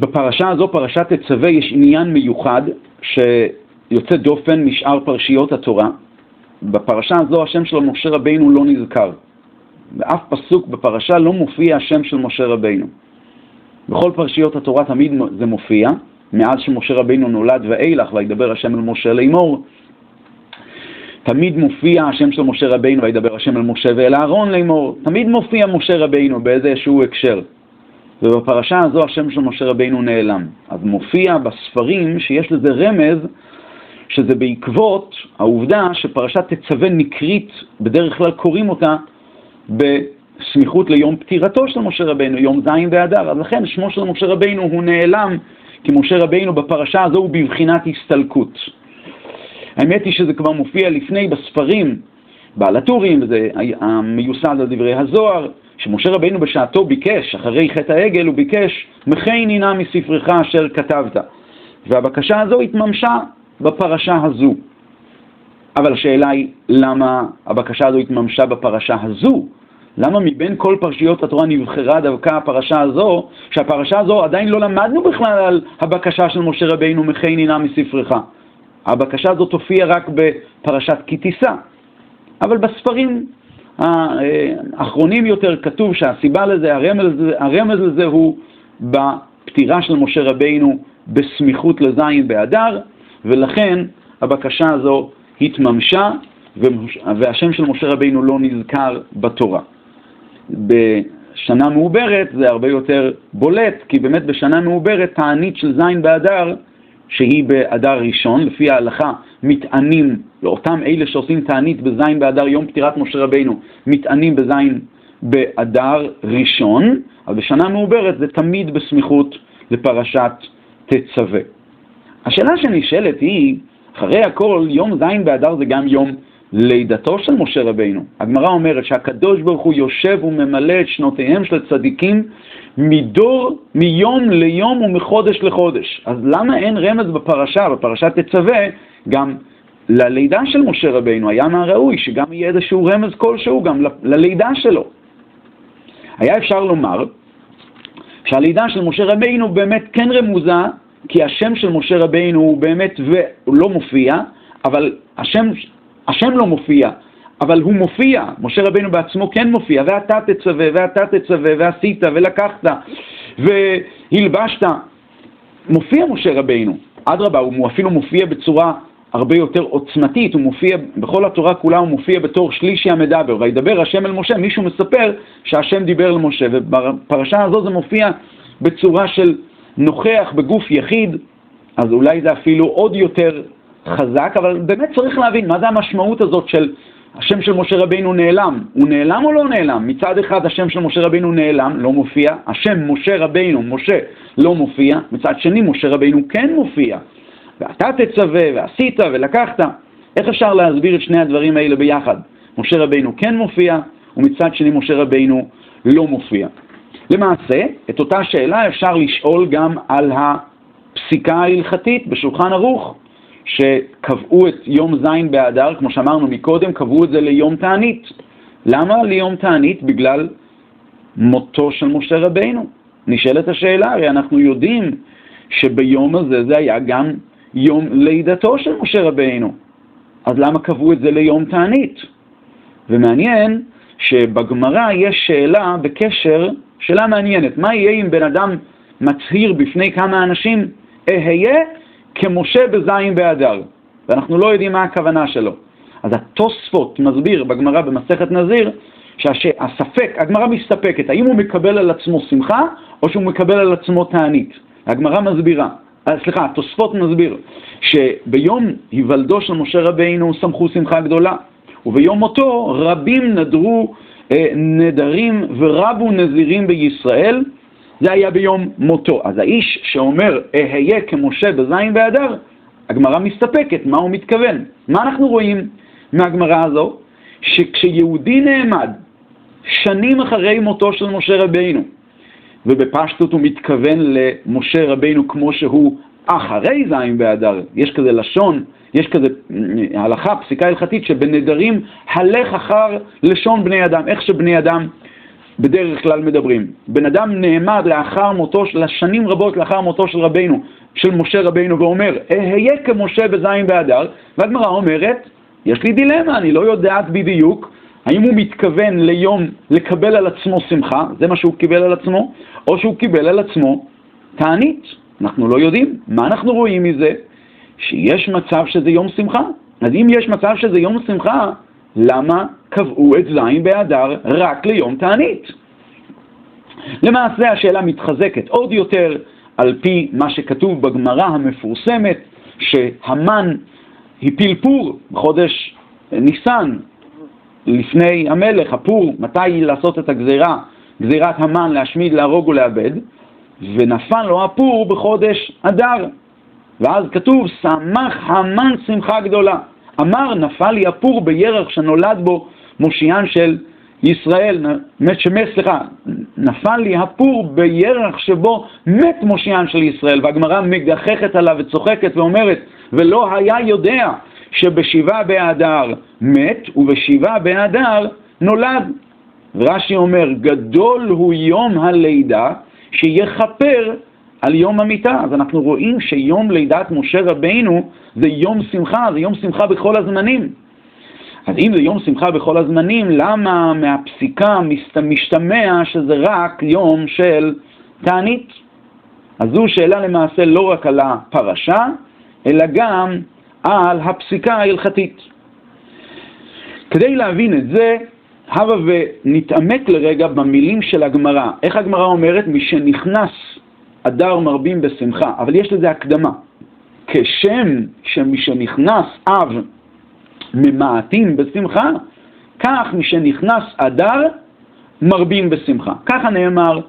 בפרשה הזו, פרשת תצווה, יש עניין מיוחד שיוצא דופן משאר פרשיות התורה. בפרשה הזו השם של משה רבינו לא נזכר. באף פסוק בפרשה לא מופיע השם של משה רבינו. בכל פרשיות התורה תמיד זה מופיע, מאז שמשה רבינו נולד ואילך, וידבר השם אל משה לאמור, תמיד מופיע השם של משה רבינו, וידבר השם אל משה ואל אהרון לאמור, תמיד מופיע משה רבינו באיזשהו הקשר. ובפרשה הזו השם של משה רבינו נעלם. אז מופיע בספרים שיש לזה רמז, שזה בעקבות העובדה שפרשת תצווה נקרית, בדרך כלל קוראים אותה בסמיכות ליום פטירתו של משה רבינו, יום ז' באדר. אז לכן שמו של משה רבינו הוא נעלם, כי משה רבינו בפרשה הזו הוא בבחינת הסתלקות. האמת היא שזה כבר מופיע לפני בספרים, בעל הטורים, וזה מיוסד על דברי הזוהר, שמשה רבינו בשעתו ביקש, אחרי חטא העגל, הוא ביקש, מחי נינה מספרך אשר כתבת. והבקשה הזו התממשה בפרשה הזו. אבל השאלה היא, למה הבקשה הזו התממשה בפרשה הזו? למה מבין כל פרשיות התורה נבחרה דווקא הפרשה הזו, שהפרשה הזו עדיין לא למדנו בכלל על הבקשה של משה רבינו, מחי נינה מספרך. הבקשה הזאת תופיע רק בפרשת כי תישא. אבל בספרים האחרונים יותר כתוב שהסיבה לזה, הרמז, הרמז לזה הוא בפטירה של משה רבינו בסמיכות לזין באדר, ולכן הבקשה הזו התממשה והשם של משה רבינו לא נזכר בתורה. בשנה מעוברת זה הרבה יותר בולט, כי באמת בשנה מעוברת תענית של זין באדר שהיא באדר ראשון, לפי ההלכה מתענים, לאותם אלה שעושים תענית בזין באדר יום פטירת משה רבינו, מתענים בזין באדר ראשון, אבל בשנה מעוברת זה תמיד בסמיכות לפרשת תצווה. השאלה שנשאלת היא, אחרי הכל, יום זין באדר זה גם יום לידתו של משה רבינו. הגמרא אומרת שהקדוש ברוך הוא יושב וממלא את שנותיהם של הצדיקים מדור, מיום ליום ומחודש לחודש. אז למה אין רמז בפרשה, בפרשת תצווה, גם ללידה של משה רבינו? היה מהראוי שגם יהיה איזשהו רמז כלשהו גם ללידה שלו. היה אפשר לומר שהלידה של משה רבינו באמת כן רמוזה, כי השם של משה רבינו הוא באמת, והוא לא מופיע, אבל השם, השם לא מופיע, אבל הוא מופיע, משה רבינו בעצמו כן מופיע, ואתה תצווה, ואתה תצווה, ועשית, ולקחת, והלבשת. מופיע משה רבינו, אדרבה, הוא אפילו מופיע בצורה הרבה יותר עוצמתית, הוא מופיע, בכל התורה כולה הוא מופיע בתור שלישי המדבר, וידבר השם אל משה, מישהו מספר שהשם דיבר אל משה, ובפרשה הזו זה מופיע בצורה של נוכח בגוף יחיד, אז אולי זה אפילו עוד יותר חזק, אבל באמת צריך להבין מה זה המשמעות הזאת של השם של משה רבינו נעלם. הוא נעלם או לא נעלם? מצד אחד השם של משה רבינו נעלם, לא מופיע. השם משה רבינו, משה, לא מופיע. מצד שני, משה רבינו כן מופיע. ואתה תצווה, ועשית, ולקחת. איך אפשר להסביר את שני הדברים האלה ביחד? משה רבינו כן מופיע, ומצד שני משה רבינו לא מופיע. למעשה, את אותה שאלה אפשר לשאול גם על הפסיקה ההלכתית בשולחן ערוך. שקבעו את יום ז' באדר, כמו שאמרנו מקודם, קבעו את זה ליום תענית. למה ליום תענית? בגלל מותו של משה רבינו. נשאלת השאלה, הרי אנחנו יודעים שביום הזה זה היה גם יום לידתו של משה רבינו. אז למה קבעו את זה ליום תענית? ומעניין שבגמרא יש שאלה בקשר, שאלה מעניינת, מה יהיה אם בן אדם מצהיר בפני כמה אנשים, אהיה כמשה בזין באדר, ואנחנו לא יודעים מה הכוונה שלו. אז התוספות מסביר בגמרא במסכת נזיר שהספק, הגמרא מסתפקת, האם הוא מקבל על עצמו שמחה או שהוא מקבל על עצמו תענית. הגמרא מסבירה, אה, סליחה, התוספות מסביר שביום היוולדו של משה רבינו שמחו שמחה גדולה, וביום מותו רבים נדרו אה, נדרים ורבו נזירים בישראל, זה היה ביום מותו. אז האיש שאומר, אהיה כמשה בזין באדר, הגמרא מסתפקת, מה הוא מתכוון? מה אנחנו רואים מהגמרא הזו? שכשיהודי נעמד שנים אחרי מותו של משה רבינו, ובפשטות הוא מתכוון למשה רבינו כמו שהוא אחרי זין באדר, יש כזה לשון, יש כזה אה, הלכה, פסיקה הלכתית, שבנדרים הלך אחר לשון בני אדם, איך שבני אדם בדרך כלל מדברים. בן אדם נעמד לאחר מותו, לשנים רבות לאחר מותו של רבינו, של משה רבינו, ואומר, אהיה כמשה בזין באדר, והגמרא אומרת, יש לי דילמה, אני לא יודעת בדיוק האם הוא מתכוון ליום לקבל על עצמו שמחה, זה מה שהוא קיבל על עצמו, או שהוא קיבל על עצמו תענית. אנחנו לא יודעים. מה אנחנו רואים מזה? שיש מצב שזה יום שמחה. אז אם יש מצב שזה יום שמחה, למה קבעו את זין באדר רק ליום תענית? למעשה השאלה מתחזקת עוד יותר על פי מה שכתוב בגמרא המפורסמת, שהמן הפיל פור בחודש ניסן לפני המלך, הפור, מתי לעשות את הגזירה, גזירת המן להשמיד, להרוג ולאבד, ונפל לו הפור בחודש אדר. ואז כתוב, שמח המן שמחה גדולה. אמר, נפל לי הפור בירח שנולד בו מושיען של ישראל, מת שמת, סליחה, נפל לי הפור בירח שבו מת מושיען של ישראל, והגמרא מגחכת עליו וצוחקת ואומרת, ולא היה יודע שבשבעה באדר מת ובשבעה באדר נולד. רש"י אומר, גדול הוא יום הלידה שיכפר על יום המיטה. אז אנחנו רואים שיום לידת משה רבינו זה יום שמחה, זה יום שמחה בכל הזמנים. אז אם זה יום שמחה בכל הזמנים, למה מהפסיקה משתמע שזה רק יום של תענית? אז זו שאלה למעשה לא רק על הפרשה, אלא גם על הפסיקה ההלכתית. כדי להבין את זה, הבה ונתעמק לרגע במילים של הגמרא. איך הגמרא אומרת? משנכנס אדר מרבים בשמחה, אבל יש לזה הקדמה. כשם שמשנכנס אב ממעטים בשמחה, כך משנכנס אדר מרבים בשמחה. ככה נאמר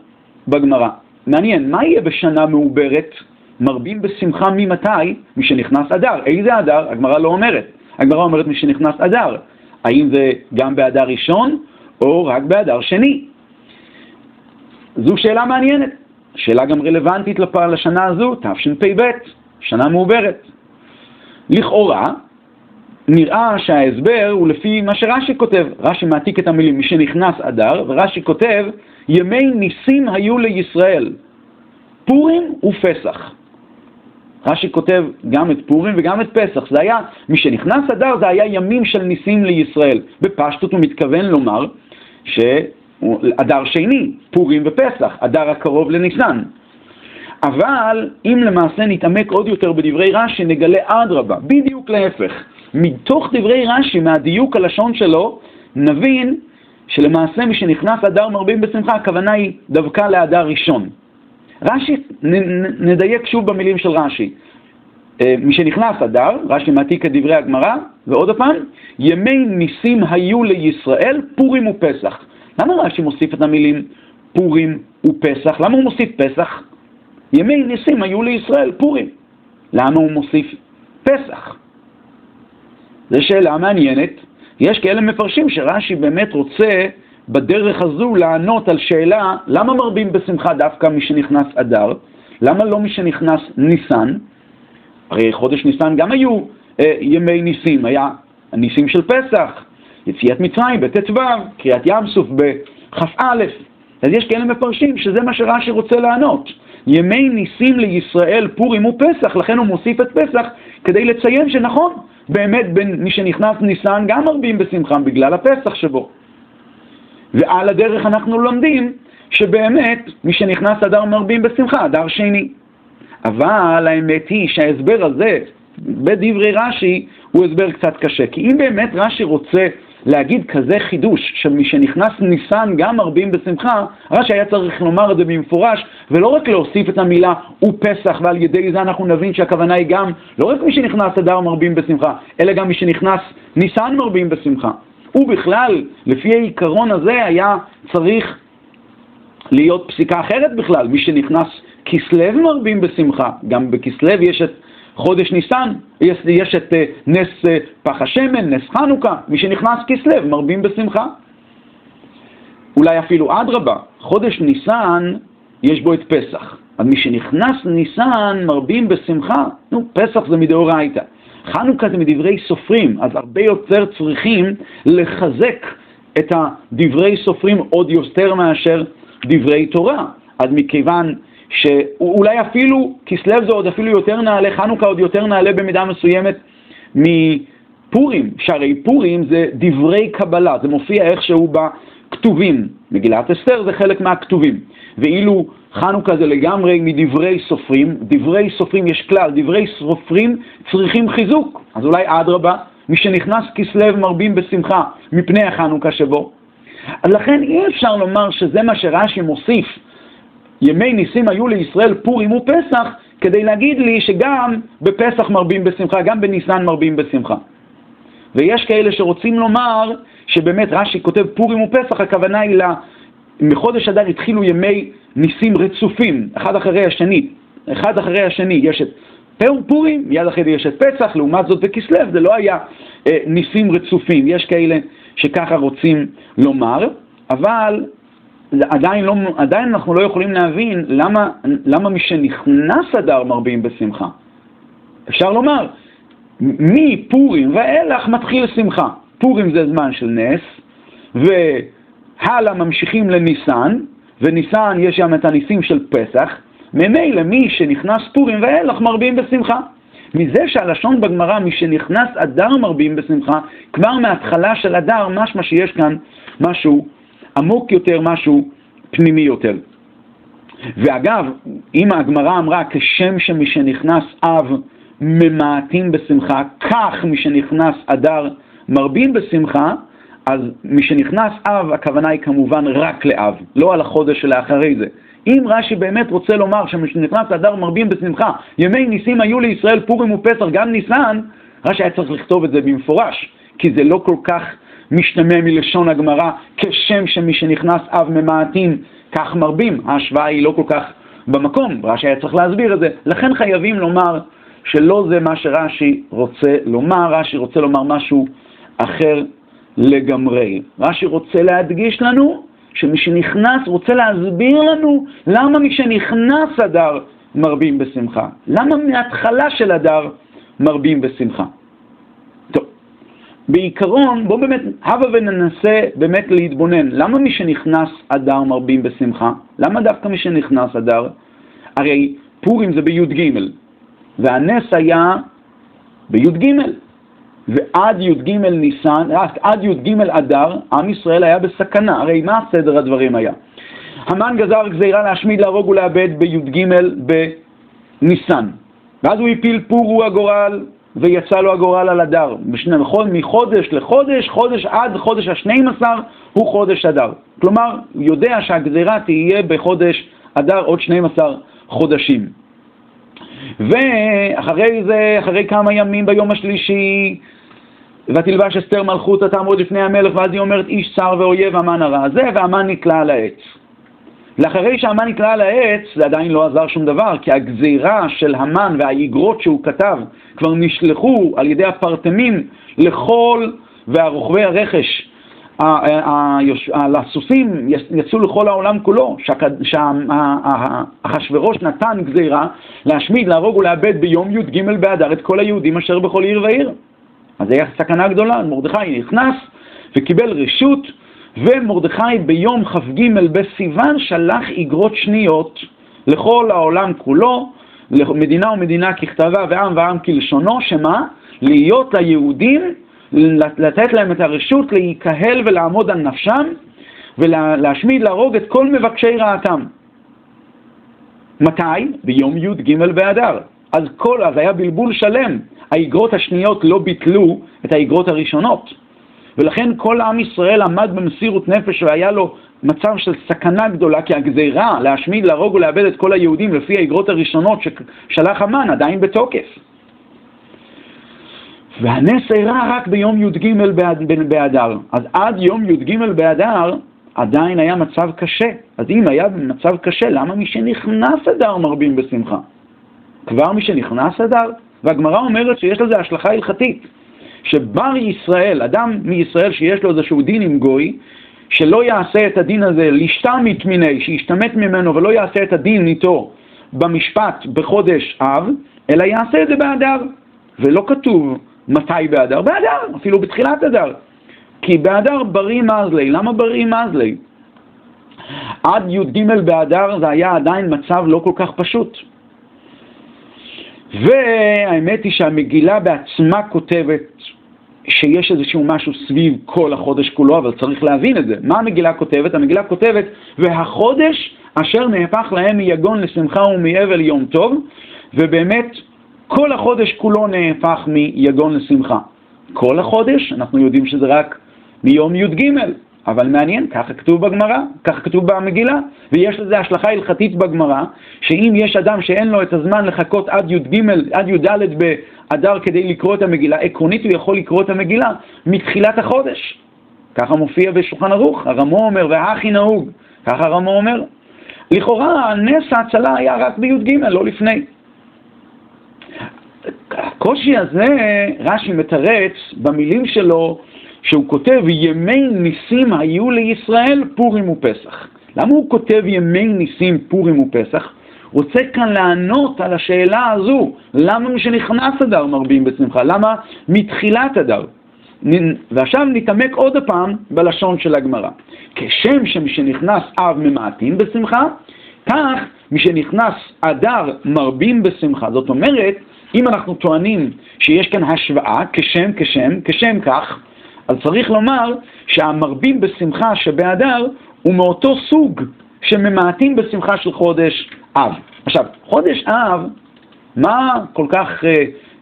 בגמרא. מעניין, מה יהיה בשנה מעוברת? מרבים בשמחה ממתי? משנכנס אדר. איזה אדר? הגמרא לא אומרת. הגמרא אומרת משנכנס אדר. האם זה גם באדר ראשון או רק באדר שני? זו שאלה מעניינת. שאלה גם רלוונטית לשנה הזו, תשפ"ב, שנה מעוברת. לכאורה, נראה שההסבר הוא לפי מה שרש"י כותב. רש"י מעתיק את המילים משנכנס אדר, ורש"י כותב, ימי ניסים היו לישראל, פורים ופסח. רש"י כותב גם את פורים וגם את פסח. זה היה, משנכנס אדר זה היה ימים של ניסים לישראל. בפשטות הוא מתכוון לומר שאדר שני, פורים ופסח, אדר הקרוב לניסן. אבל אם למעשה נתעמק עוד יותר בדברי רש"י, נגלה אדרבה, בדיוק להפך. מתוך דברי רש"י, מהדיוק הלשון שלו, נבין שלמעשה משנכנס אדר מרבים בשמחה, הכוונה היא דווקא לאדר ראשון. רש"י, נדייק שוב במילים של רש"י. אה, משנכנס אדר, רש"י מעתיק את דברי הגמרא, ועוד פעם, ימי ניסים היו לישראל פורים ופסח. למה רש"י מוסיף את המילים פורים ופסח? למה הוא מוסיף פסח? ימי ניסים היו לישראל פורים. למה הוא מוסיף פסח? זו שאלה מעניינת. יש כאלה מפרשים שרש"י באמת רוצה בדרך הזו לענות על שאלה למה מרבים בשמחה דווקא משנכנס אדר? למה לא משנכנס ניסן? הרי חודש ניסן גם היו אה, ימי ניסים, היה הניסים של פסח, יציאת מצרים בט"ו, קריאת ים סוף בכ"א. אז יש כאלה מפרשים שזה מה שרש"י רוצה לענות. ימי ניסים לישראל פורים ופסח, לכן הוא מוסיף את פסח כדי לציין שנכון, באמת בין מי שנכנס ניסן גם מרבים בשמחה בגלל הפסח שבו. ועל הדרך אנחנו לומדים שבאמת מי שנכנס אדר מרבים בשמחה, אדר שני. אבל האמת היא שההסבר הזה בדברי רש"י הוא הסבר קצת קשה. כי אם באמת רש"י רוצה להגיד כזה חידוש שמשנכנס ניסן גם מרבים בשמחה, רש"י היה צריך לומר את זה במפורש, ולא רק להוסיף את המילה ופסח, ועל ידי זה אנחנו נבין שהכוונה היא גם, לא רק מי שנכנס אדר מרבים בשמחה, אלא גם מי שנכנס ניסן מרבים בשמחה. ובכלל, לפי העיקרון הזה היה צריך להיות פסיקה אחרת בכלל, מי שנכנס כסלו מרבים בשמחה, גם בכסלו יש את חודש ניסן, יש, יש את uh, נס uh, פח השמן, נס חנוכה, מי שנכנס כסלו מרבים בשמחה. אולי אפילו אדרבה, חודש ניסן יש בו את פסח, אז מי שנכנס ניסן מרבים בשמחה, נו, פסח זה מדאורייתא. חנוכה זה מדברי סופרים, אז הרבה יותר צריכים לחזק את הדברי סופרים עוד יותר מאשר דברי תורה. אז מכיוון שאולי אפילו, כסלו זה עוד אפילו יותר נעלה, חנוכה עוד יותר נעלה במידה מסוימת מפורים, שהרי פורים זה דברי קבלה, זה מופיע איכשהו בכתובים. מגילת אסתר זה חלק מהכתובים. ואילו חנוכה זה לגמרי מדברי סופרים, דברי סופרים יש כלל, דברי סופרים צריכים חיזוק, אז אולי אדרבה, מי שנכנס כסלו מרבים בשמחה מפני החנוכה שבו. אז לכן אי אפשר לומר שזה מה שרש"י מוסיף, ימי ניסים היו לישראל פורים ופסח, כדי להגיד לי שגם בפסח מרבים בשמחה, גם בניסן מרבים בשמחה. ויש כאלה שרוצים לומר שבאמת רש"י כותב פורים ופסח, הכוונה היא לה, מחודש אדר התחילו ימי ניסים רצופים, אחד אחרי השני. אחד אחרי השני יש את פורים, מיד אחרי זה יש את פסח, לעומת זאת בכסלו זה לא היה אה, ניסים רצופים. יש כאלה שככה רוצים לומר, אבל עדיין, לא, עדיין אנחנו לא יכולים להבין למה, למה מי שנכנס אדר מרבים בשמחה. אפשר לומר, מפורים ואילך מתחיל שמחה. פורים זה זמן של נס, והלאה ממשיכים לניסן, וניסן יש שם את הניסים של פסח, ממילא מי שנכנס פורים ואילך מרבים בשמחה. מזה שהלשון בגמרא, מי שנכנס אדר מרבים בשמחה, כבר מההתחלה של אדר, משמע שיש כאן משהו עמוק יותר, משהו פנימי יותר. ואגב, אם הגמרא אמרה כשם שמי שנכנס אב ממעטים בשמחה, כך מי שנכנס אדר מרבים בשמחה, אז מי שנכנס אב, הכוונה היא כמובן רק לאב, לא על החודש שלאחרי זה. אם רש"י באמת רוצה לומר שמי שנכנס אדר מרבים בשמחה, ימי ניסים היו לישראל פורים ופסח, גם ניסן, רש"י היה צריך לכתוב את זה במפורש, כי זה לא כל כך משתמע מלשון הגמרא, כשם שמי שנכנס אב ממעטים, כך מרבים. ההשוואה היא לא כל כך במקום, רש"י היה צריך להסביר את זה. לכן חייבים לומר שלא זה מה שרש"י רוצה לומר, רש"י רוצה לומר משהו אחר לגמרי. רש"י רוצה להדגיש לנו שמי שנכנס, רוצה להסביר לנו למה מי שנכנס אדר מרבים בשמחה. למה מההתחלה של אדר מרבים בשמחה. בעיקרון, בואו באמת, הבה וננסה באמת להתבונן. למה מי שנכנס אדר מרבים בשמחה? למה דווקא מי שנכנס אדר? הרי פורים זה בי"ג, והנס היה בי"ג, ועד י"ג ניסן, עד י"ג אדר, עם ישראל היה בסכנה. הרי מה סדר הדברים היה? המן גזר גזירה להשמיד, להרוג ולאבד בי"ג בניסן. ואז הוא הפיל פור הוא הגורל, ויצא לו הגורל על אדר. נכון, מחודש לחודש, חודש עד חודש השנים עשר הוא חודש אדר. כלומר, הוא יודע שהגזירה תהיה בחודש אדר עוד 12 חודשים. ואחרי זה, אחרי כמה ימים ביום השלישי, ותלבש אסתר מלכות תעמוד לפני המלך, ואז היא אומרת איש צר ואויב המן הרע הזה, והמן נתלה על העץ. לאחרי שהמן נתלה על העץ, זה עדיין לא עזר שום דבר, כי הגזירה של המן והאיגרות שהוא כתב כבר נשלחו על ידי הפרטמים לכל, והרוכבי הרכש, הסוסים יצאו לכל העולם כולו, שאחשוורוש נתן גזירה להשמיד, להרוג ולאבד ביום י"ג באדר את כל היהודים אשר בכל עיר ועיר. אז זו הייתה סכנה גדולה, מרדכי נכנס וקיבל רשות ומרדכי ביום כ"ג בסיוון שלח איגרות שניות לכל העולם כולו, למדינה ומדינה ככתבה ועם ועם כלשונו, שמה? להיות ליהודים, לתת להם את הרשות להיקהל ולעמוד על נפשם ולהשמיד, להרוג את כל מבקשי רעתם. מתי? ביום י"ג באדר. אז כל, אז היה בלבול שלם. האיגרות השניות לא ביטלו את האיגרות הראשונות. ולכן כל עם ישראל עמד במסירות נפש והיה לו מצב של סכנה גדולה, כי הגזירה להשמיד, להרוג ולאבד את כל היהודים לפי האגרות הראשונות ששלח המן עדיין בתוקף. והנס אירע רק ביום י"ג באדר. אז עד יום י"ג באדר עדיין היה מצב קשה. אז אם היה מצב קשה, למה מי שנכנס אדר מרבים בשמחה? כבר מי שנכנס אדר? והגמרא אומרת שיש לזה השלכה הלכתית. שבר ישראל, אדם מישראל שיש לו איזשהו דין עם גוי, שלא יעשה את הדין הזה להשתמט מיני, שישתמט ממנו ולא יעשה את הדין איתו במשפט בחודש אב, אלא יעשה את זה באדר. ולא כתוב מתי באדר, באדר, אפילו בתחילת אדר. כי באדר ברי מזלי. למה ברי מזלי? עד י"ג באדר זה היה עדיין מצב לא כל כך פשוט. והאמת היא שהמגילה בעצמה כותבת שיש איזשהו משהו סביב כל החודש כולו, אבל צריך להבין את זה. מה המגילה כותבת? המגילה כותבת, והחודש אשר נהפך להם מיגון לשמחה ומאבל יום טוב, ובאמת כל החודש כולו נהפך מיגון לשמחה. כל החודש, אנחנו יודעים שזה רק מיום י"ג, אבל מעניין, ככה כתוב בגמרא, ככה כתוב במגילה, ויש לזה השלכה הלכתית בגמרא, שאם יש אדם שאין לו את הזמן לחכות עד י"ג, עד י"ד באדר כדי לקרוא את המגילה, עקרונית הוא יכול לקרוא את המגילה מתחילת החודש. ככה מופיע בשולחן ערוך, הרמו אומר, והכי נהוג, ככה הרמו אומר. לכאורה נס ההצלה היה רק בי"ג, לא לפני. הקושי הזה, רש"י מתרץ במילים שלו, שהוא כותב ימי ניסים היו לישראל פורים ופסח. למה הוא כותב ימי ניסים פורים ופסח? רוצה כאן לענות על השאלה הזו, למה משנכנס אדר מרבים בשמחה? למה מתחילת אדר? ועכשיו נתעמק עוד פעם בלשון של הגמרא. כשם שמשנכנס אב ממעטים בשמחה, כך משנכנס אדר מרבים בשמחה. זאת אומרת, אם אנחנו טוענים שיש כאן השוואה, כשם, כשם, כשם כך, אז צריך לומר שהמרבים בשמחה שבהדר הוא מאותו סוג שממעטים בשמחה של חודש אב. עכשיו, חודש אב, מה כל כך אה,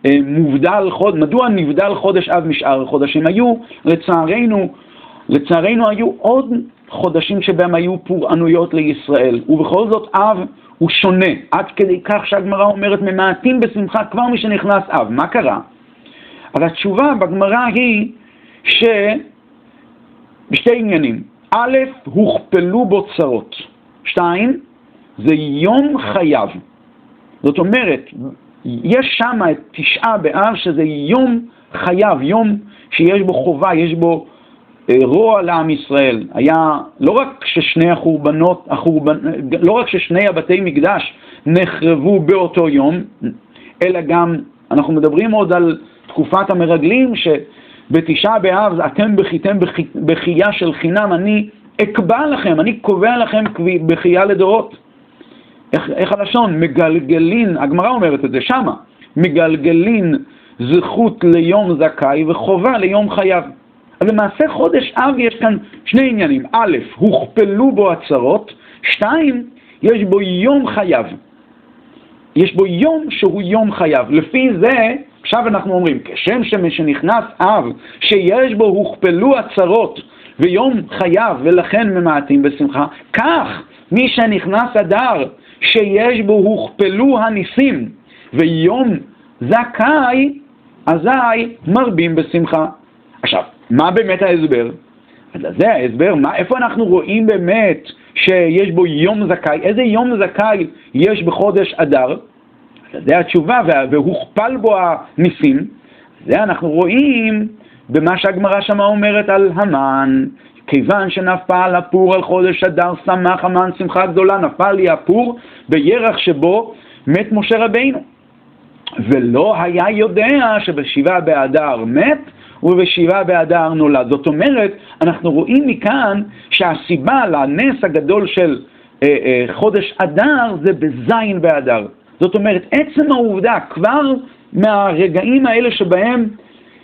אה, מובדל, חוד, מדוע נבדל חודש אב משאר החודשים? היו, לצערנו, לצערנו היו עוד חודשים שבהם היו פורענויות לישראל, ובכל זאת אב הוא שונה, עד כדי כך שהגמרא אומרת ממעטים בשמחה כבר משנכנס אב. מה קרה? אז התשובה בגמרא היא שבשתי עניינים. א', הוכפלו בו צרות. שתיים, זה יום חייו. זאת אומרת, יש שם את תשעה באב שזה יום חייו, יום שיש בו חובה, יש בו אה, רוע לעם ישראל. היה לא רק ששני החורבנות, החורבנ... לא רק ששני הבתי מקדש נחרבו באותו יום, אלא גם, אנחנו מדברים עוד על תקופת המרגלים, שבתשעה באב אתם בכיתם בכייה של חינם, אני אקבע לכם, אני קובע לכם בכייה לדורות. איך, איך הלשון? מגלגלין, הגמרא אומרת את זה שמה, מגלגלין זכות ליום זכאי וחובה ליום חייו. אז למעשה חודש אב יש כאן שני עניינים. א', הוכפלו בו הצרות, שתיים, יש בו יום חייו. יש בו יום שהוא יום חייו. לפי זה, עכשיו אנחנו אומרים, כשם שנכנס אב, שיש בו הוכפלו הצרות ויום חייו ולכן ממעטים בשמחה, כך מי שנכנס אדר, שיש בו הוכפלו הניסים ויום זכאי, אזי מרבים בשמחה. עכשיו, מה באמת ההסבר? אז זה ההסבר, מה, איפה אנחנו רואים באמת שיש בו יום זכאי? איזה יום זכאי יש בחודש אדר? זה התשובה, והוכפל בו הניסים. זה אנחנו רואים במה שהגמרא שמה אומרת על המן, כיוון שנפל הפור על חודש אדר, שמח המן שמחה גדולה, נפל לי הפור בירח שבו מת משה רבינו. ולא היה יודע שבשבעה באדר מת, ובשבעה באדר נולד. זאת אומרת, אנחנו רואים מכאן שהסיבה לנס הגדול של אה, אה, חודש אדר זה בזין באדר. זאת אומרת, עצם העובדה, כבר מהרגעים האלה שבהם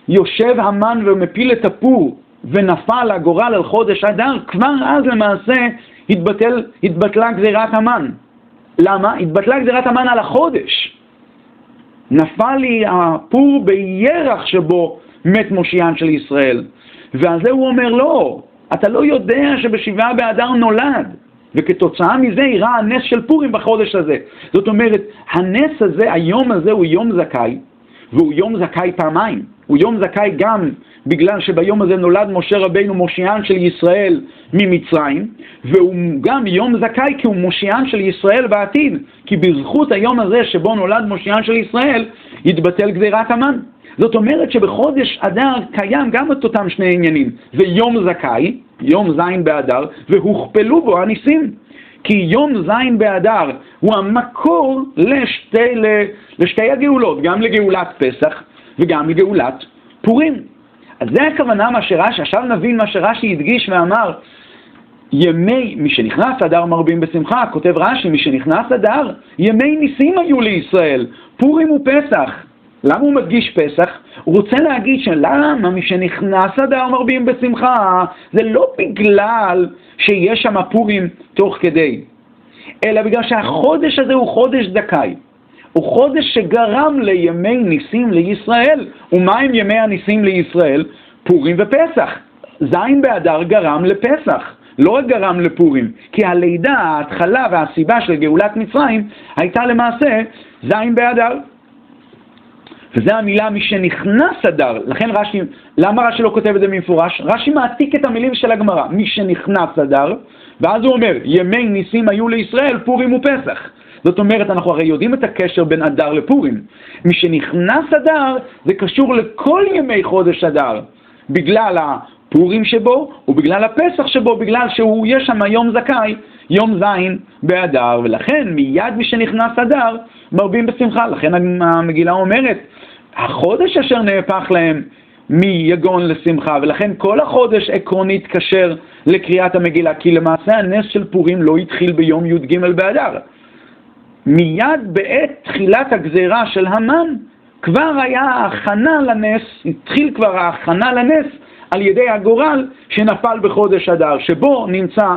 יושב המן ומפיל את הפור ונפל הגורל על חודש אדר, כבר אז למעשה התבטל, התבטלה גזירת המן. למה? התבטלה גזירת המן על החודש. נפל לי הפור בירח שבו מת מושיען של ישראל. ועל זה הוא אומר, לא, אתה לא יודע שבשבעה באדר נולד, וכתוצאה מזה אירע הנס של פורים בחודש הזה. זאת אומרת, הנס הזה, היום הזה הוא יום זכאי, והוא יום זכאי פעמיים. הוא יום זכאי גם בגלל שביום הזה נולד משה רבינו מושיען של ישראל ממצרים, והוא גם יום זכאי כי הוא מושיען של ישראל בעתיד, כי בזכות היום הזה שבו נולד מושיען של ישראל, יתבטל גזירת המן. זאת אומרת שבחודש אדר קיים גם את אותם שני עניינים. זה יום זכאי, יום זין באדר, והוכפלו בו הניסים. כי יום זין באדר הוא המקור לשתי, לשתי הגאולות, גם לגאולת פסח וגם לגאולת פורים. אז זה הכוונה מה שרש"י, עכשיו נבין מה שרש"י הדגיש ואמר, ימי, משנכנס אדר מרבים בשמחה, כותב רש"י, משנכנס אדר, ימי ניסים היו לישראל, פורים ופסח. למה הוא מדגיש פסח? הוא רוצה להגיד שלמה משנכנס אדר מרבים בשמחה, זה לא בגלל שיש שם פורים תוך כדי, אלא בגלל שהחודש הזה הוא חודש זכאי. הוא חודש שגרם לימי ניסים לישראל. ומה הם ימי הניסים לישראל? פורים ופסח. זין באדר גרם לפסח. לא רק גרם לפורים, כי הלידה, ההתחלה והסיבה של גאולת מצרים הייתה למעשה זין באדר. וזה המילה משנכנס אדר, לכן רש"י, למה רש"י לא כותב את זה במפורש? רש"י מעתיק את המילים של הגמרא, משנכנס אדר, ואז הוא אומר, ימי ניסים היו לישראל, פורים ופסח. זאת אומרת, אנחנו הרי יודעים את הקשר בין אדר לפורים. משנכנס אדר, זה קשור לכל ימי חודש אדר, בגלל הפורים שבו ובגלל הפסח שבו, בגלל שהוא, יש שם יום זכאי, יום זין באדר, ולכן מיד משנכנס אדר, מרבים בשמחה. לכן המגילה אומרת, החודש אשר נהפך להם מיגון לשמחה, ולכן כל החודש עקרונית כשר לקריאת המגילה, כי למעשה הנס של פורים לא התחיל ביום י"ג באדר. מיד בעת תחילת הגזירה של המן, כבר היה ההכנה לנס, התחיל כבר ההכנה לנס על ידי הגורל שנפל בחודש אדר, שבו נמצא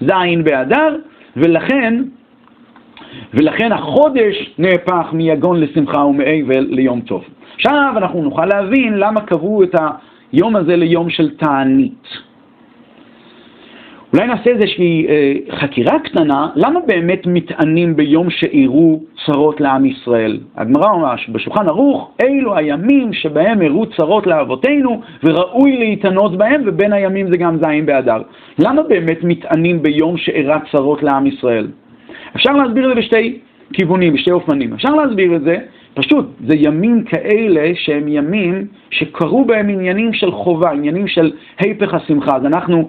זין באדר, ולכן, ולכן החודש נהפך מיגון לשמחה ומאבל ליום טוב. עכשיו אנחנו נוכל להבין למה קבעו את היום הזה ליום של תענית. אולי נעשה איזושהי אה, חקירה קטנה, למה באמת מתענים ביום שאירעו צרות לעם ישראל? הגמרא אומרת בשולחן ערוך, אלו הימים שבהם אירעו צרות לאבותינו וראוי להתענות בהם, ובין הימים זה גם זין באדר. למה באמת מתענים ביום שאירע צרות לעם ישראל? אפשר להסביר את זה בשתי כיוונים, בשתי אופנים. אפשר להסביר את זה, פשוט, זה ימים כאלה שהם ימים שקרו בהם עניינים של חובה, עניינים של היפך השמחה. אז אנחנו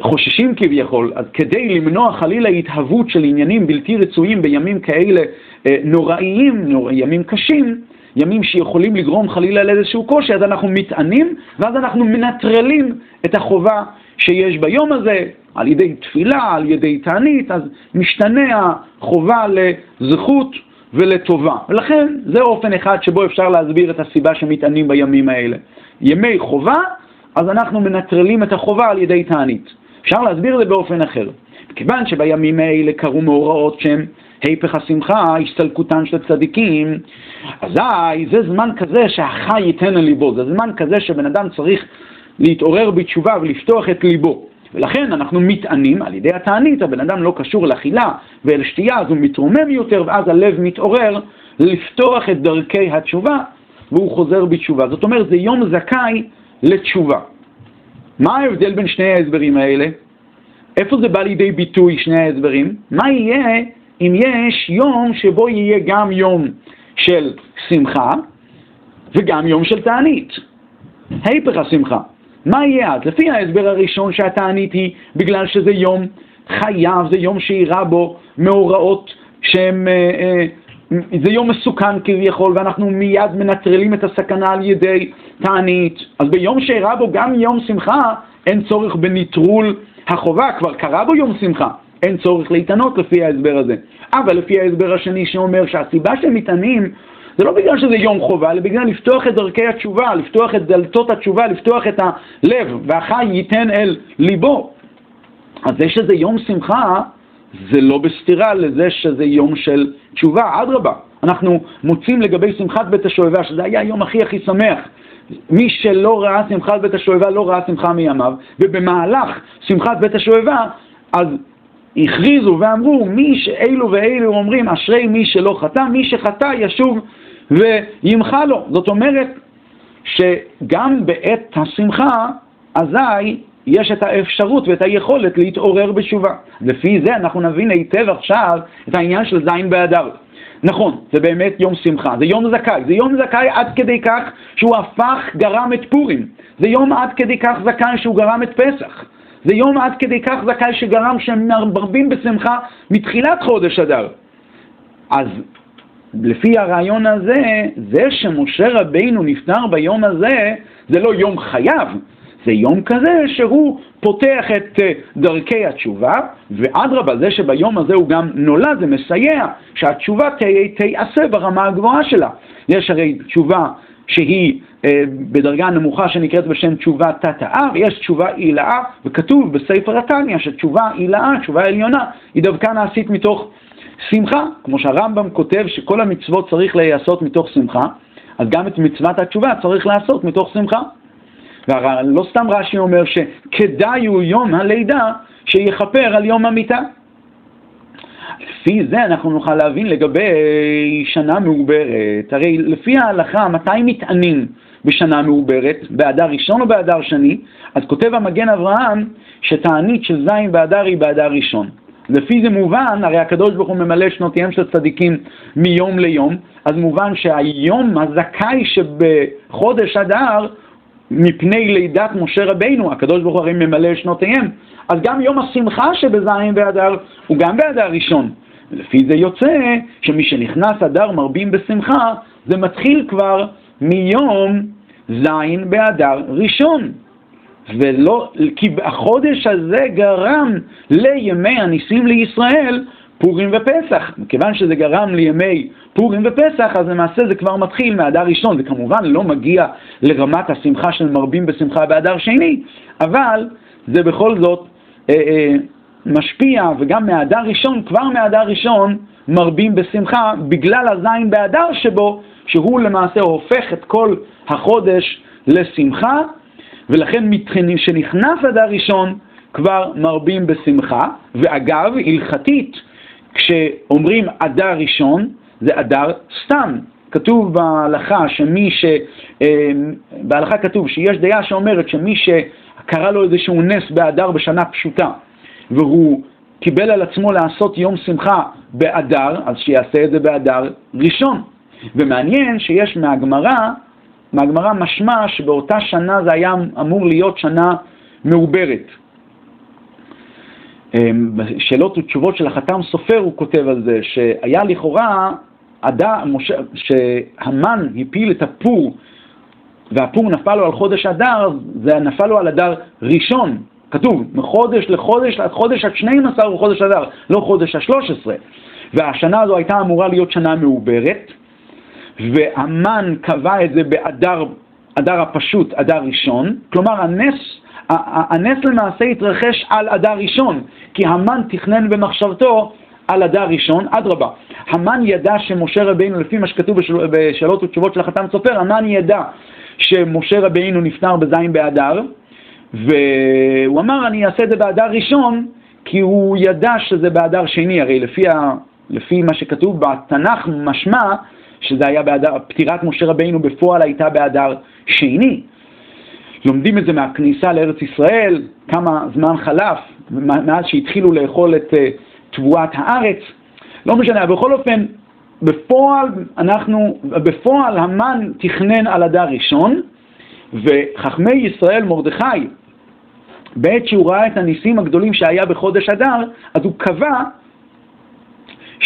חוששים כביכול, אז כדי למנוע חלילה התהוות של עניינים בלתי רצויים בימים כאלה אה, נוראיים, נור... ימים קשים, ימים שיכולים לגרום חלילה לאיזשהו קושי, אז אנחנו מתענים ואז אנחנו מנטרלים את החובה שיש ביום הזה על ידי תפילה, על ידי תענית, אז משתנה החובה לזכות ולטובה. ולכן זה אופן אחד שבו אפשר להסביר את הסיבה שמתענים בימים האלה. ימי חובה אז אנחנו מנטרלים את החובה על ידי תענית. אפשר להסביר את זה באופן אחר. כיוון שבימים האלה קרו מאורעות שהם היפך השמחה, הסתלקותן של צדיקים, אזי זה זמן כזה שהחי ייתן על ליבו, זה זמן כזה שבן אדם צריך להתעורר בתשובה ולפתוח את ליבו. ולכן אנחנו מתענים על ידי התענית, הבן אדם לא קשור לאכילה ואל שתייה, אז הוא מתרומם יותר ואז הלב מתעורר לפתוח את דרכי התשובה והוא חוזר בתשובה. זאת אומרת, זה יום זכאי לתשובה. מה ההבדל בין שני ההסברים האלה? איפה זה בא לידי ביטוי, שני ההסברים? מה יהיה אם יש יום שבו יהיה גם יום של שמחה וגם יום של תענית? היפך השמחה. מה יהיה אז? לפי ההסבר הראשון שהתענית היא בגלל שזה יום חייב, זה יום שאירע בו מאורעות שהם... אה, אה, זה יום מסוכן כביכול, ואנחנו מיד מנטרלים את הסכנה על ידי תענית. אז ביום שאירע בו גם יום שמחה, אין צורך בנטרול החובה, כבר קרה בו יום שמחה. אין צורך להתענות לפי ההסבר הזה. אבל לפי ההסבר השני שאומר שהסיבה שהם מתענים זה לא בגלל שזה יום חובה, אלא בגלל לפתוח את דרכי התשובה, לפתוח את דלתות התשובה, לפתוח את הלב, והחי ייתן אל ליבו. אז זה שזה יום שמחה, זה לא בסתירה לזה שזה יום של תשובה, אדרבה. אנחנו מוצאים לגבי שמחת בית השואבה, שזה היה היום הכי הכי שמח. מי שלא ראה שמחת בית השואבה לא ראה שמחה מימיו, ובמהלך שמחת בית השואבה, אז הכריזו ואמרו, מי שאלו ואלו אומרים, אשרי מי שלא חטא, מי שחטא ישוב וימחה לו. זאת אומרת שגם בעת השמחה, אזי יש את האפשרות ואת היכולת להתעורר בתשובה. לפי זה אנחנו נבין היטב עכשיו את העניין של זין באדר. נכון, זה באמת יום שמחה, זה יום זכאי, זה יום זכאי עד כדי כך שהוא הפך, גרם את פורים, זה יום עד כדי כך זכאי שהוא גרם את פסח, זה יום עד כדי כך זכאי שגרם שהם מרבים בשמחה מתחילת חודש אדר. אז לפי הרעיון הזה, זה שמשה רבינו נפטר ביום הזה, זה לא יום חייו, זה יום כזה שהוא פותח את אה, דרכי התשובה, ואדרבה, זה שביום הזה הוא גם נולד, זה מסייע שהתשובה תיעשה ברמה הגבוהה שלה. יש הרי תשובה שהיא אה, בדרגה נמוכה שנקראת בשם תשובה תת-האב, יש תשובה עילאה, וכתוב בספר התניא שתשובה עילאה, תשובה עליונה, היא דווקא נעשית מתוך שמחה, כמו שהרמב"ם כותב שכל המצוות צריך להיעשות מתוך שמחה, אז גם את מצוות התשובה צריך לעשות מתוך שמחה. ולא סתם רש"י אומר שכדאי הוא יום הלידה שיכפר על יום המיטה. לפי זה אנחנו נוכל להבין לגבי שנה מעוברת. הרי לפי ההלכה, מתי מתענים בשנה מעוברת? באדר ראשון או באדר שני? אז כותב המגן אברהם שתענית של זין באדר היא באדר ראשון. לפי זה מובן, הרי הקדוש ברוך הוא ממלא שנותיהם של הצדיקים מיום ליום, אז מובן שהיום הזכאי שבחודש אדר מפני לידת משה רבינו, הקדוש ברוך הוא הרי ממלא שנותיהם, אז גם יום השמחה שבזין באדר הוא גם באדר ראשון. לפי זה יוצא שמי שנכנס אדר מרבים בשמחה, זה מתחיל כבר מיום זין באדר ראשון. ולא, כי החודש הזה גרם לימי הניסים לישראל פורים ופסח. מכיוון שזה גרם לימי פורים ופסח, אז למעשה זה כבר מתחיל מאדר ראשון. זה כמובן לא מגיע לרמת השמחה של מרבים בשמחה באדר שני, אבל זה בכל זאת אה, אה, משפיע, וגם מאדר ראשון, כבר מאדר ראשון, מרבים בשמחה, בגלל הזין באדר שבו, שהוא למעשה הופך את כל החודש לשמחה, ולכן כשנכנס אדר ראשון כבר מרבים בשמחה, ואגב, הלכתית, כשאומרים אדר ראשון, זה אדר סתם. כתוב בהלכה שמי ש... אה, בהלכה כתוב שיש דעה שאומרת שמי שקרה לו איזשהו נס באדר בשנה פשוטה, והוא קיבל על עצמו לעשות יום שמחה באדר, אז שיעשה את זה באדר ראשון. ומעניין שיש מהגמרא, מהגמרא משמע שבאותה שנה זה היה אמור להיות שנה מעוברת. בשאלות ותשובות של החתם סופר הוא כותב על זה, שהיה לכאורה, אדם, שהמן הפיל את הפור והפור נפל לו על חודש אדר, זה נפל לו על אדר ראשון, כתוב, מחודש לחודש, חודש עד 12 הוא חודש אדר, לא חודש ה-13. והשנה הזו הייתה אמורה להיות שנה מעוברת, והמן קבע את זה באדר, אדר הפשוט, אדר ראשון, כלומר הנס, הנס למעשה התרחש על אדר ראשון, כי המן תכנן במחשבתו על אדר ראשון, אדרבה. המן ידע שמשה רבינו, לפי מה שכתוב בשאלות ותשובות של החתם סופר, המן ידע שמשה רבינו נפטר בזין באדר, והוא אמר, אני אעשה את זה באדר ראשון, כי הוא ידע שזה באדר שני, הרי לפי, ה, לפי מה שכתוב בתנ"ך משמע שזה היה באדר, פטירת משה רבינו בפועל הייתה באדר שני. לומדים את זה מהכניסה לארץ ישראל, כמה זמן חלף מאז שהתחילו לאכול את uh, תבואת הארץ. לא משנה, בכל אופן, בפועל אנחנו, בפועל המן תכנן על אדר ראשון, וחכמי ישראל מרדכי בעת שהוא ראה את הניסים הגדולים שהיה בחודש אדר, אז הוא קבע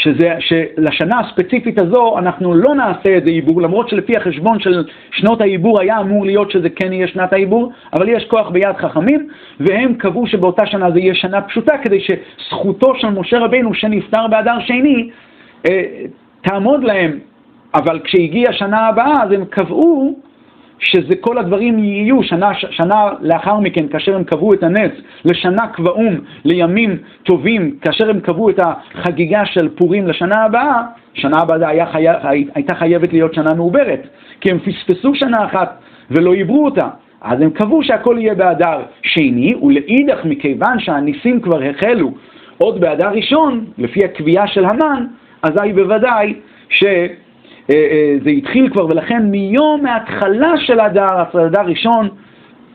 שזה, שלשנה הספציפית הזו אנחנו לא נעשה את זה עיבור, למרות שלפי החשבון של שנות העיבור היה אמור להיות שזה כן יהיה שנת העיבור, אבל יש כוח ביד חכמים, והם קבעו שבאותה שנה זה יהיה שנה פשוטה, כדי שזכותו של משה רבינו שנפטר באדר שני אה, תעמוד להם. אבל כשהגיעה השנה הבאה, אז הם קבעו שזה כל הדברים יהיו שנה, שנה לאחר מכן, כאשר הם קבעו את הנס, לשנה קבעום, לימים טובים, כאשר הם קבעו את החגיגה של פורים לשנה הבאה, שנה הבאה היה חי... הייתה חייבת להיות שנה מעוברת, כי הם פספסו שנה אחת ולא עיברו אותה. אז הם קבעו שהכל יהיה באדר שני, ולאידך מכיוון שהניסים כבר החלו עוד באדר ראשון, לפי הקביעה של המן, אזי בוודאי ש... אה, אה, זה התחיל כבר, ולכן מיום ההתחלה של הדר, הדר ראשון,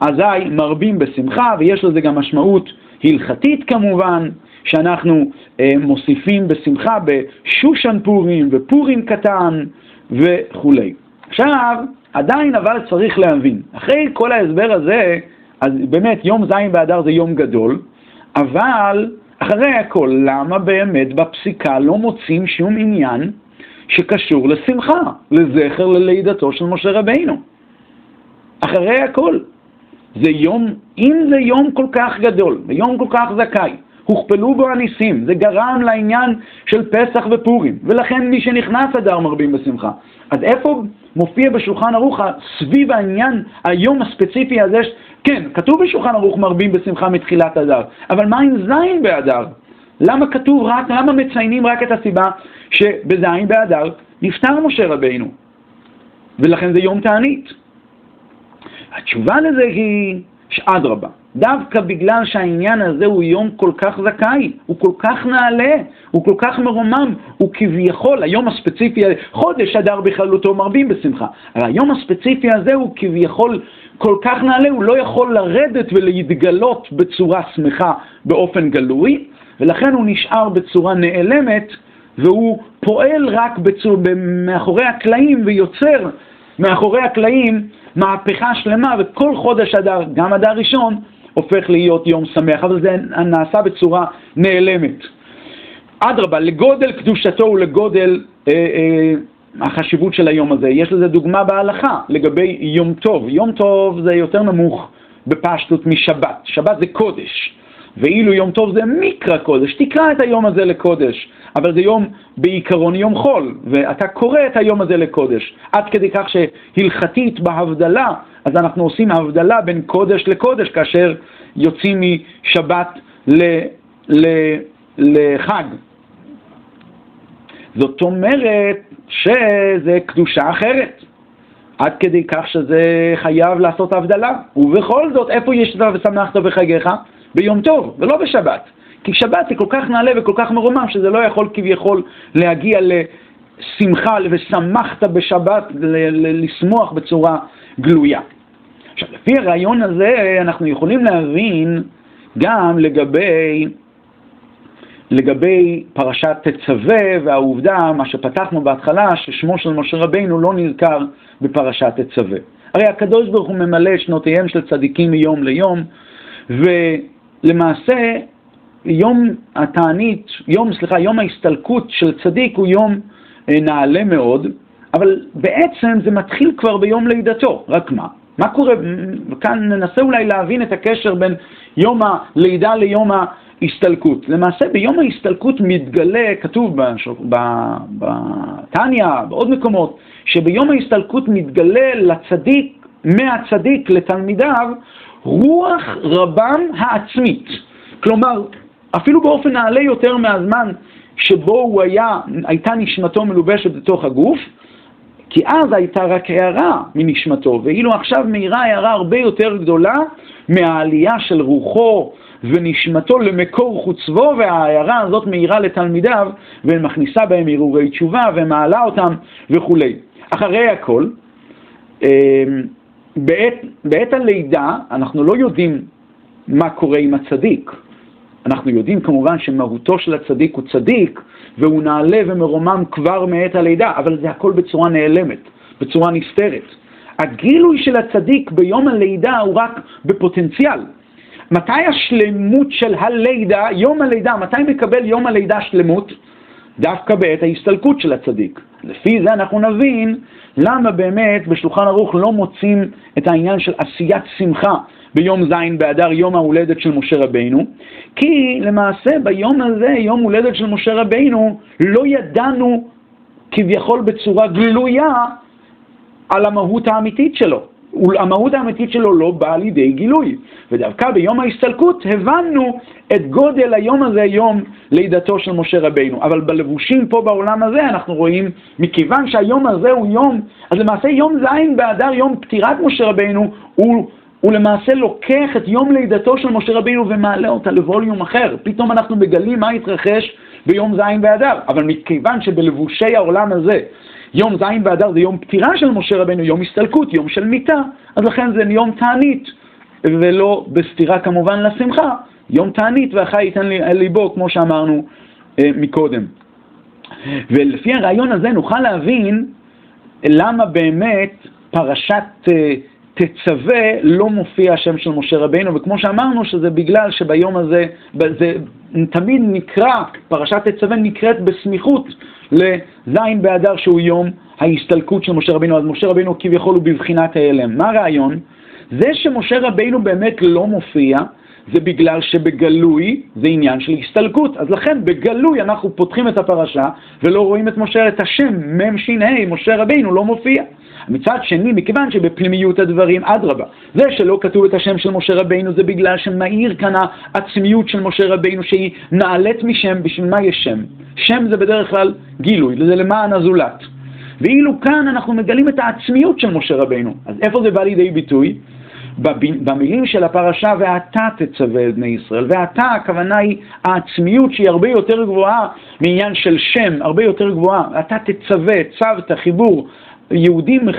אזי מרבים בשמחה, ויש לזה גם משמעות הלכתית כמובן, שאנחנו אה, מוסיפים בשמחה בשושן פורים ופורים קטן וכולי. עכשיו, עדיין אבל צריך להבין, אחרי כל ההסבר הזה, אז באמת יום ז' באדר זה יום גדול, אבל אחרי הכל, למה באמת בפסיקה לא מוצאים שום עניין שקשור לשמחה, לזכר ללידתו של משה רבינו. אחרי הכל, זה יום, אם זה יום כל כך גדול, ויום כל כך זכאי, הוכפלו בו הניסים, זה גרם לעניין של פסח ופורים, ולכן מי שנכנס אדר מרבים בשמחה. אז איפה מופיע בשולחן ערוך סביב העניין, היום הספציפי הזה, כן, כתוב בשולחן ערוך מרבים בשמחה מתחילת אדר, אבל מה עם זין באדר? למה כתוב רק, למה מציינים רק את הסיבה שבזין באדר נפטר משה רבינו? ולכן זה יום תענית. התשובה לזה היא שאדרבה, דווקא בגלל שהעניין הזה הוא יום כל כך זכאי, הוא כל כך נעלה, הוא כל כך מרומם, הוא כביכול, היום הספציפי, חודש אדר בכללותו מרבים בשמחה, אבל היום הספציפי הזה הוא כביכול כל כך נעלה, הוא לא יכול לרדת ולהתגלות בצורה שמחה באופן גלוי, ולכן הוא נשאר בצורה נעלמת, והוא פועל רק בצור, מאחורי הקלעים ויוצר מאחורי הקלעים מהפכה שלמה, וכל חודש אדר, גם אדר ראשון, הופך להיות יום שמח, אבל זה נעשה בצורה נעלמת. אדרבה, לגודל קדושתו ולגודל אה, אה, החשיבות של היום הזה. יש לזה דוגמה בהלכה לגבי יום טוב. יום טוב זה יותר נמוך בפשטות משבת. שבת זה קודש. ואילו יום טוב זה מקרא קודש, תקרא את היום הזה לקודש, אבל זה יום בעיקרון יום חול, ואתה קורא את היום הזה לקודש, עד כדי כך שהלכתית בהבדלה, אז אנחנו עושים הבדלה בין קודש לקודש, כאשר יוצאים משבת ל, ל, לחג. זאת אומרת שזה קדושה אחרת. עד כדי כך שזה חייב לעשות הבדלה. ובכל זאת, איפה יש את ושמחת בחגיך? ביום טוב, ולא בשבת. כי שבת זה כל כך נעלה וכל כך מרומם, שזה לא יכול כביכול להגיע לשמחה ושמחת בשבת, לשמוח בצורה גלויה. עכשיו, לפי הרעיון הזה אנחנו יכולים להבין גם לגבי, לגבי פרשת תצווה והעובדה, מה שפתחנו בהתחלה, ששמו של משה רבינו לא נזכר בפרשת תצווה. הרי הקדוש ברוך הוא ממלא שנותיהם של צדיקים מיום ליום, ו... למעשה יום התענית, יום, סליחה, יום ההסתלקות של צדיק הוא יום אה, נעלה מאוד, אבל בעצם זה מתחיל כבר ביום לידתו, רק מה? מה קורה? כאן ננסה אולי להבין את הקשר בין יום הלידה ליום ההסתלקות. למעשה ביום ההסתלקות מתגלה, כתוב בתניא, בעוד מקומות, שביום ההסתלקות מתגלה לצדיק, מהצדיק לתלמידיו, רוח רבם העצמית. כלומר, אפילו באופן נעלה יותר מהזמן שבו הוא היה, הייתה נשמתו מלובשת בתוך הגוף, כי אז הייתה רק הערה מנשמתו, ואילו עכשיו מאירה הערה הרבה יותר גדולה מהעלייה של רוחו ונשמתו למקור חוצבו, וההערה הזאת מאירה לתלמידיו ומכניסה בהם הרהורי תשובה ומעלה אותם וכולי. אחרי הכל, אמ, בעת, בעת הלידה אנחנו לא יודעים מה קורה עם הצדיק. אנחנו יודעים כמובן שמהותו של הצדיק הוא צדיק והוא נעלה ומרומם כבר מעת הלידה, אבל זה הכל בצורה נעלמת, בצורה נסתרת. הגילוי של הצדיק ביום הלידה הוא רק בפוטנציאל. מתי השלמות של הלידה, יום הלידה, מתי מקבל יום הלידה שלמות? דווקא בעת ההסתלקות של הצדיק. לפי זה אנחנו נבין למה באמת בשולחן ערוך לא מוצאים את העניין של עשיית שמחה ביום ז' באדר, יום ההולדת של משה רבינו, כי למעשה ביום הזה, יום הולדת של משה רבינו, לא ידענו כביכול בצורה גלויה על המהות האמיתית שלו. המהות האמיתית שלו לא באה לידי גילוי. ודווקא ביום ההסתלקות הבנו את גודל היום הזה, יום לידתו של משה רבינו. אבל בלבושים פה בעולם הזה אנחנו רואים, מכיוון שהיום הזה הוא יום, אז למעשה יום ז' באדר, יום פטירת משה רבינו, הוא... הוא למעשה לוקח את יום לידתו של משה רבינו ומעלה אותה לווליום אחר. פתאום אנחנו מגלים מה התרחש ביום ז' באדר. אבל מכיוון שבלבושי העולם הזה יום ז' באדר זה יום פטירה של משה רבנו, יום הסתלקות, יום של מיתה, אז לכן זה יום תענית, ולא בסתירה כמובן לשמחה, יום תענית והחי ייתן לי אל ליבו, כמו שאמרנו אה, מקודם. ולפי הרעיון הזה נוכל להבין למה באמת פרשת אה, תצווה לא מופיע השם של משה רבינו, וכמו שאמרנו שזה בגלל שביום הזה, זה תמיד נקרא, פרשת תצווה נקראת בסמיכות לז' באדר שהוא יום ההסתלקות של משה רבינו, אז משה רבינו כביכול הוא בבחינת ההלם. מה הרעיון? זה שמשה רבינו באמת לא מופיע, זה בגלל שבגלוי זה עניין של הסתלקות. אז לכן בגלוי אנחנו פותחים את הפרשה ולא רואים את משה, את השם מ"ש, משה רבינו לא מופיע. מצד שני, מכיוון שבפנימיות הדברים, אדרבה, זה שלא כתוב את השם של משה רבינו זה בגלל שמאיר כאן העצמיות של משה רבינו שהיא נעלית משם, בשביל מה יש שם? שם זה בדרך כלל גילוי, זה למען הזולת. ואילו כאן אנחנו מגלים את העצמיות של משה רבינו. אז איפה זה בא לידי ביטוי? במילים של הפרשה, ואתה תצווה את בני ישראל. ואתה, הכוונה היא העצמיות שהיא הרבה יותר גבוהה מעניין של שם, הרבה יותר גבוהה. אתה תצווה, צוות, חיבור. יהודים,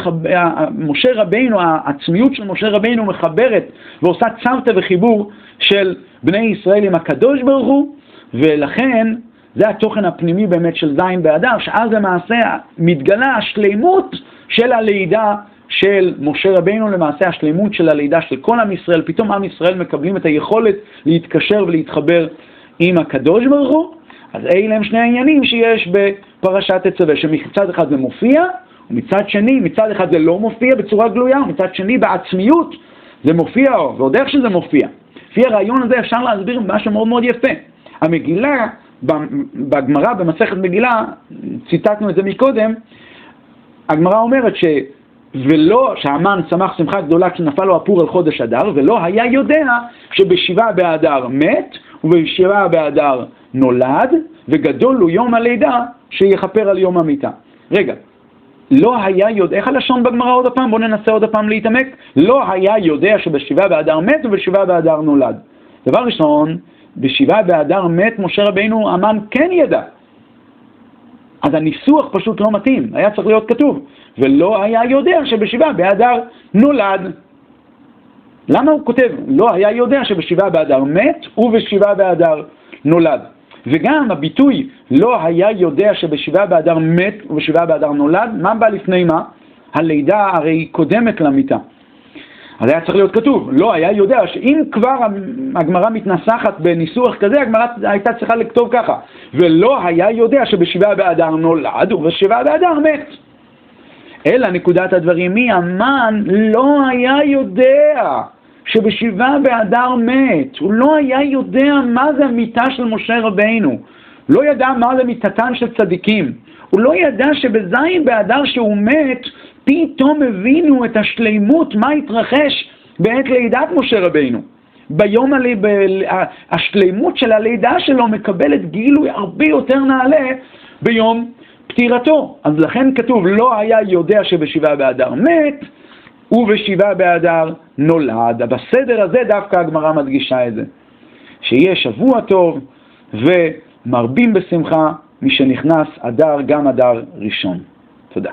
משה רבינו, העצמיות של משה רבינו מחברת ועושה צוותא וחיבור של בני ישראל עם הקדוש ברוך הוא, ולכן זה התוכן הפנימי באמת של זין באדר, שאז למעשה מתגלה השלימות של הלידה של משה רבינו, למעשה השלימות של הלידה של כל עם ישראל, פתאום עם ישראל מקבלים את היכולת להתקשר ולהתחבר עם הקדוש ברוך הוא, אז אלה הם שני העניינים שיש בפרשת תצווה, שמצד אחד זה מופיע, ומצד שני, מצד אחד זה לא מופיע בצורה גלויה, ומצד שני בעצמיות זה מופיע, ועוד איך שזה מופיע. לפי הרעיון הזה אפשר להסביר משהו מאוד מאוד יפה. המגילה, בגמרא, במסכת מגילה, ציטטנו את זה מקודם, הגמרא אומרת ש... ולא, שהמן שמח שמחה גדולה כשנפל לו הפור על חודש אדר, ולא היה יודע שבשבעה באדר מת, ובשבעה באדר נולד, וגדול הוא יום הלידה שיכפר על יום המיטה. רגע, לא היה יודע, איך הלשון בגמרא עוד הפעם? בואו ננסה עוד הפעם להתעמק. לא היה יודע שבשבעה באדר מת ובשבעה באדר נולד. דבר ראשון, בשבעה באדר מת משה רבינו המן כן ידע. אז הניסוח פשוט לא מתאים, היה צריך להיות כתוב. ולא היה יודע שבשבעה באדר נולד. למה הוא כותב? לא היה יודע שבשבעה באדר מת ובשבעה באדר נולד. וגם הביטוי לא היה יודע שבשבעה באדר מת ובשבעה באדר נולד, מה בא לפני מה? הלידה הרי קודמת למיטה. אז היה צריך להיות כתוב, לא היה יודע שאם כבר הגמרא מתנסחת בניסוח כזה, הגמרא הייתה צריכה לכתוב ככה, ולא היה יודע שבשבעה באדר נולד ובשבעה באדר מת. אלא נקודת הדברים היא, המן לא היה יודע שבשבעה באדר מת, הוא לא היה יודע מה זה המיטה של משה רבינו, לא ידע מה זה מיטתן של צדיקים, הוא לא ידע שבזין באדר שהוא מת, פתאום הבינו את השלימות, מה התרחש בעת לידת משה רבינו. ביום הלי, ב... השלימות של הלידה שלו מקבלת גילוי הרבה יותר נעלה ביום פטירתו. אז לכן כתוב, לא היה יודע שבשבעה באדר מת, ובשבעה באדר נולד. בסדר הזה דווקא הגמרא מדגישה את זה. שיהיה שבוע טוב ומרבים בשמחה משנכנס אדר גם אדר ראשון. תודה.